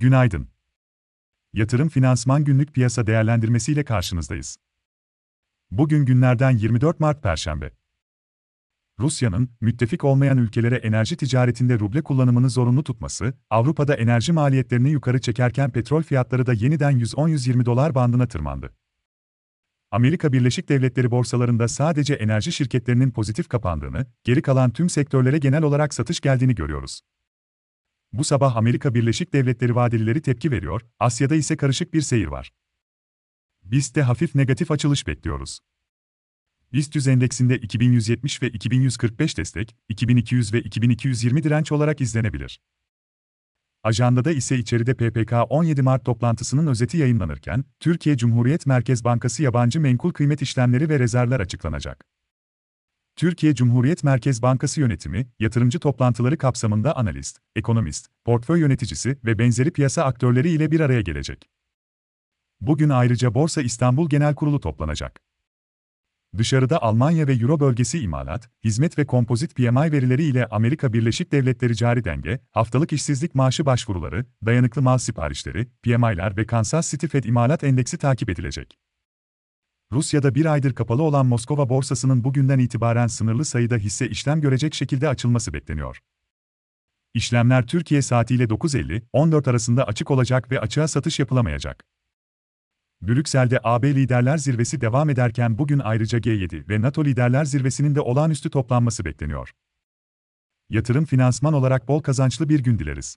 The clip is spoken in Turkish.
Günaydın. Yatırım Finansman Günlük Piyasa Değerlendirmesi ile karşınızdayız. Bugün günlerden 24 Mart Perşembe. Rusya'nın, müttefik olmayan ülkelere enerji ticaretinde ruble kullanımını zorunlu tutması, Avrupa'da enerji maliyetlerini yukarı çekerken petrol fiyatları da yeniden 110-120 dolar bandına tırmandı. Amerika Birleşik Devletleri borsalarında sadece enerji şirketlerinin pozitif kapandığını, geri kalan tüm sektörlere genel olarak satış geldiğini görüyoruz. Bu sabah Amerika Birleşik Devletleri vadelileri tepki veriyor, Asya'da ise karışık bir seyir var. BIST'te hafif negatif açılış bekliyoruz. BIST 100 endeksinde 2170 ve 2145 destek, 2200 ve 2220 direnç olarak izlenebilir. Ajandada ise içeride PPK 17 Mart toplantısının özeti yayınlanırken, Türkiye Cumhuriyet Merkez Bankası yabancı menkul kıymet işlemleri ve rezervler açıklanacak. Türkiye Cumhuriyet Merkez Bankası yönetimi, yatırımcı toplantıları kapsamında analist, ekonomist, portföy yöneticisi ve benzeri piyasa aktörleri ile bir araya gelecek. Bugün ayrıca Borsa İstanbul Genel Kurulu toplanacak. Dışarıda Almanya ve Euro bölgesi imalat, hizmet ve kompozit PMI verileri ile Amerika Birleşik Devletleri cari denge, haftalık işsizlik maaşı başvuruları, dayanıklı mal siparişleri, PMI'ler ve Kansas City Fed imalat endeksi takip edilecek. Rusya'da bir aydır kapalı olan Moskova borsasının bugünden itibaren sınırlı sayıda hisse işlem görecek şekilde açılması bekleniyor. İşlemler Türkiye saatiyle 9.50-14 arasında açık olacak ve açığa satış yapılamayacak. Brüksel'de AB Liderler Zirvesi devam ederken bugün ayrıca G7 ve NATO Liderler Zirvesi'nin de olağanüstü toplanması bekleniyor. Yatırım finansman olarak bol kazançlı bir gün dileriz.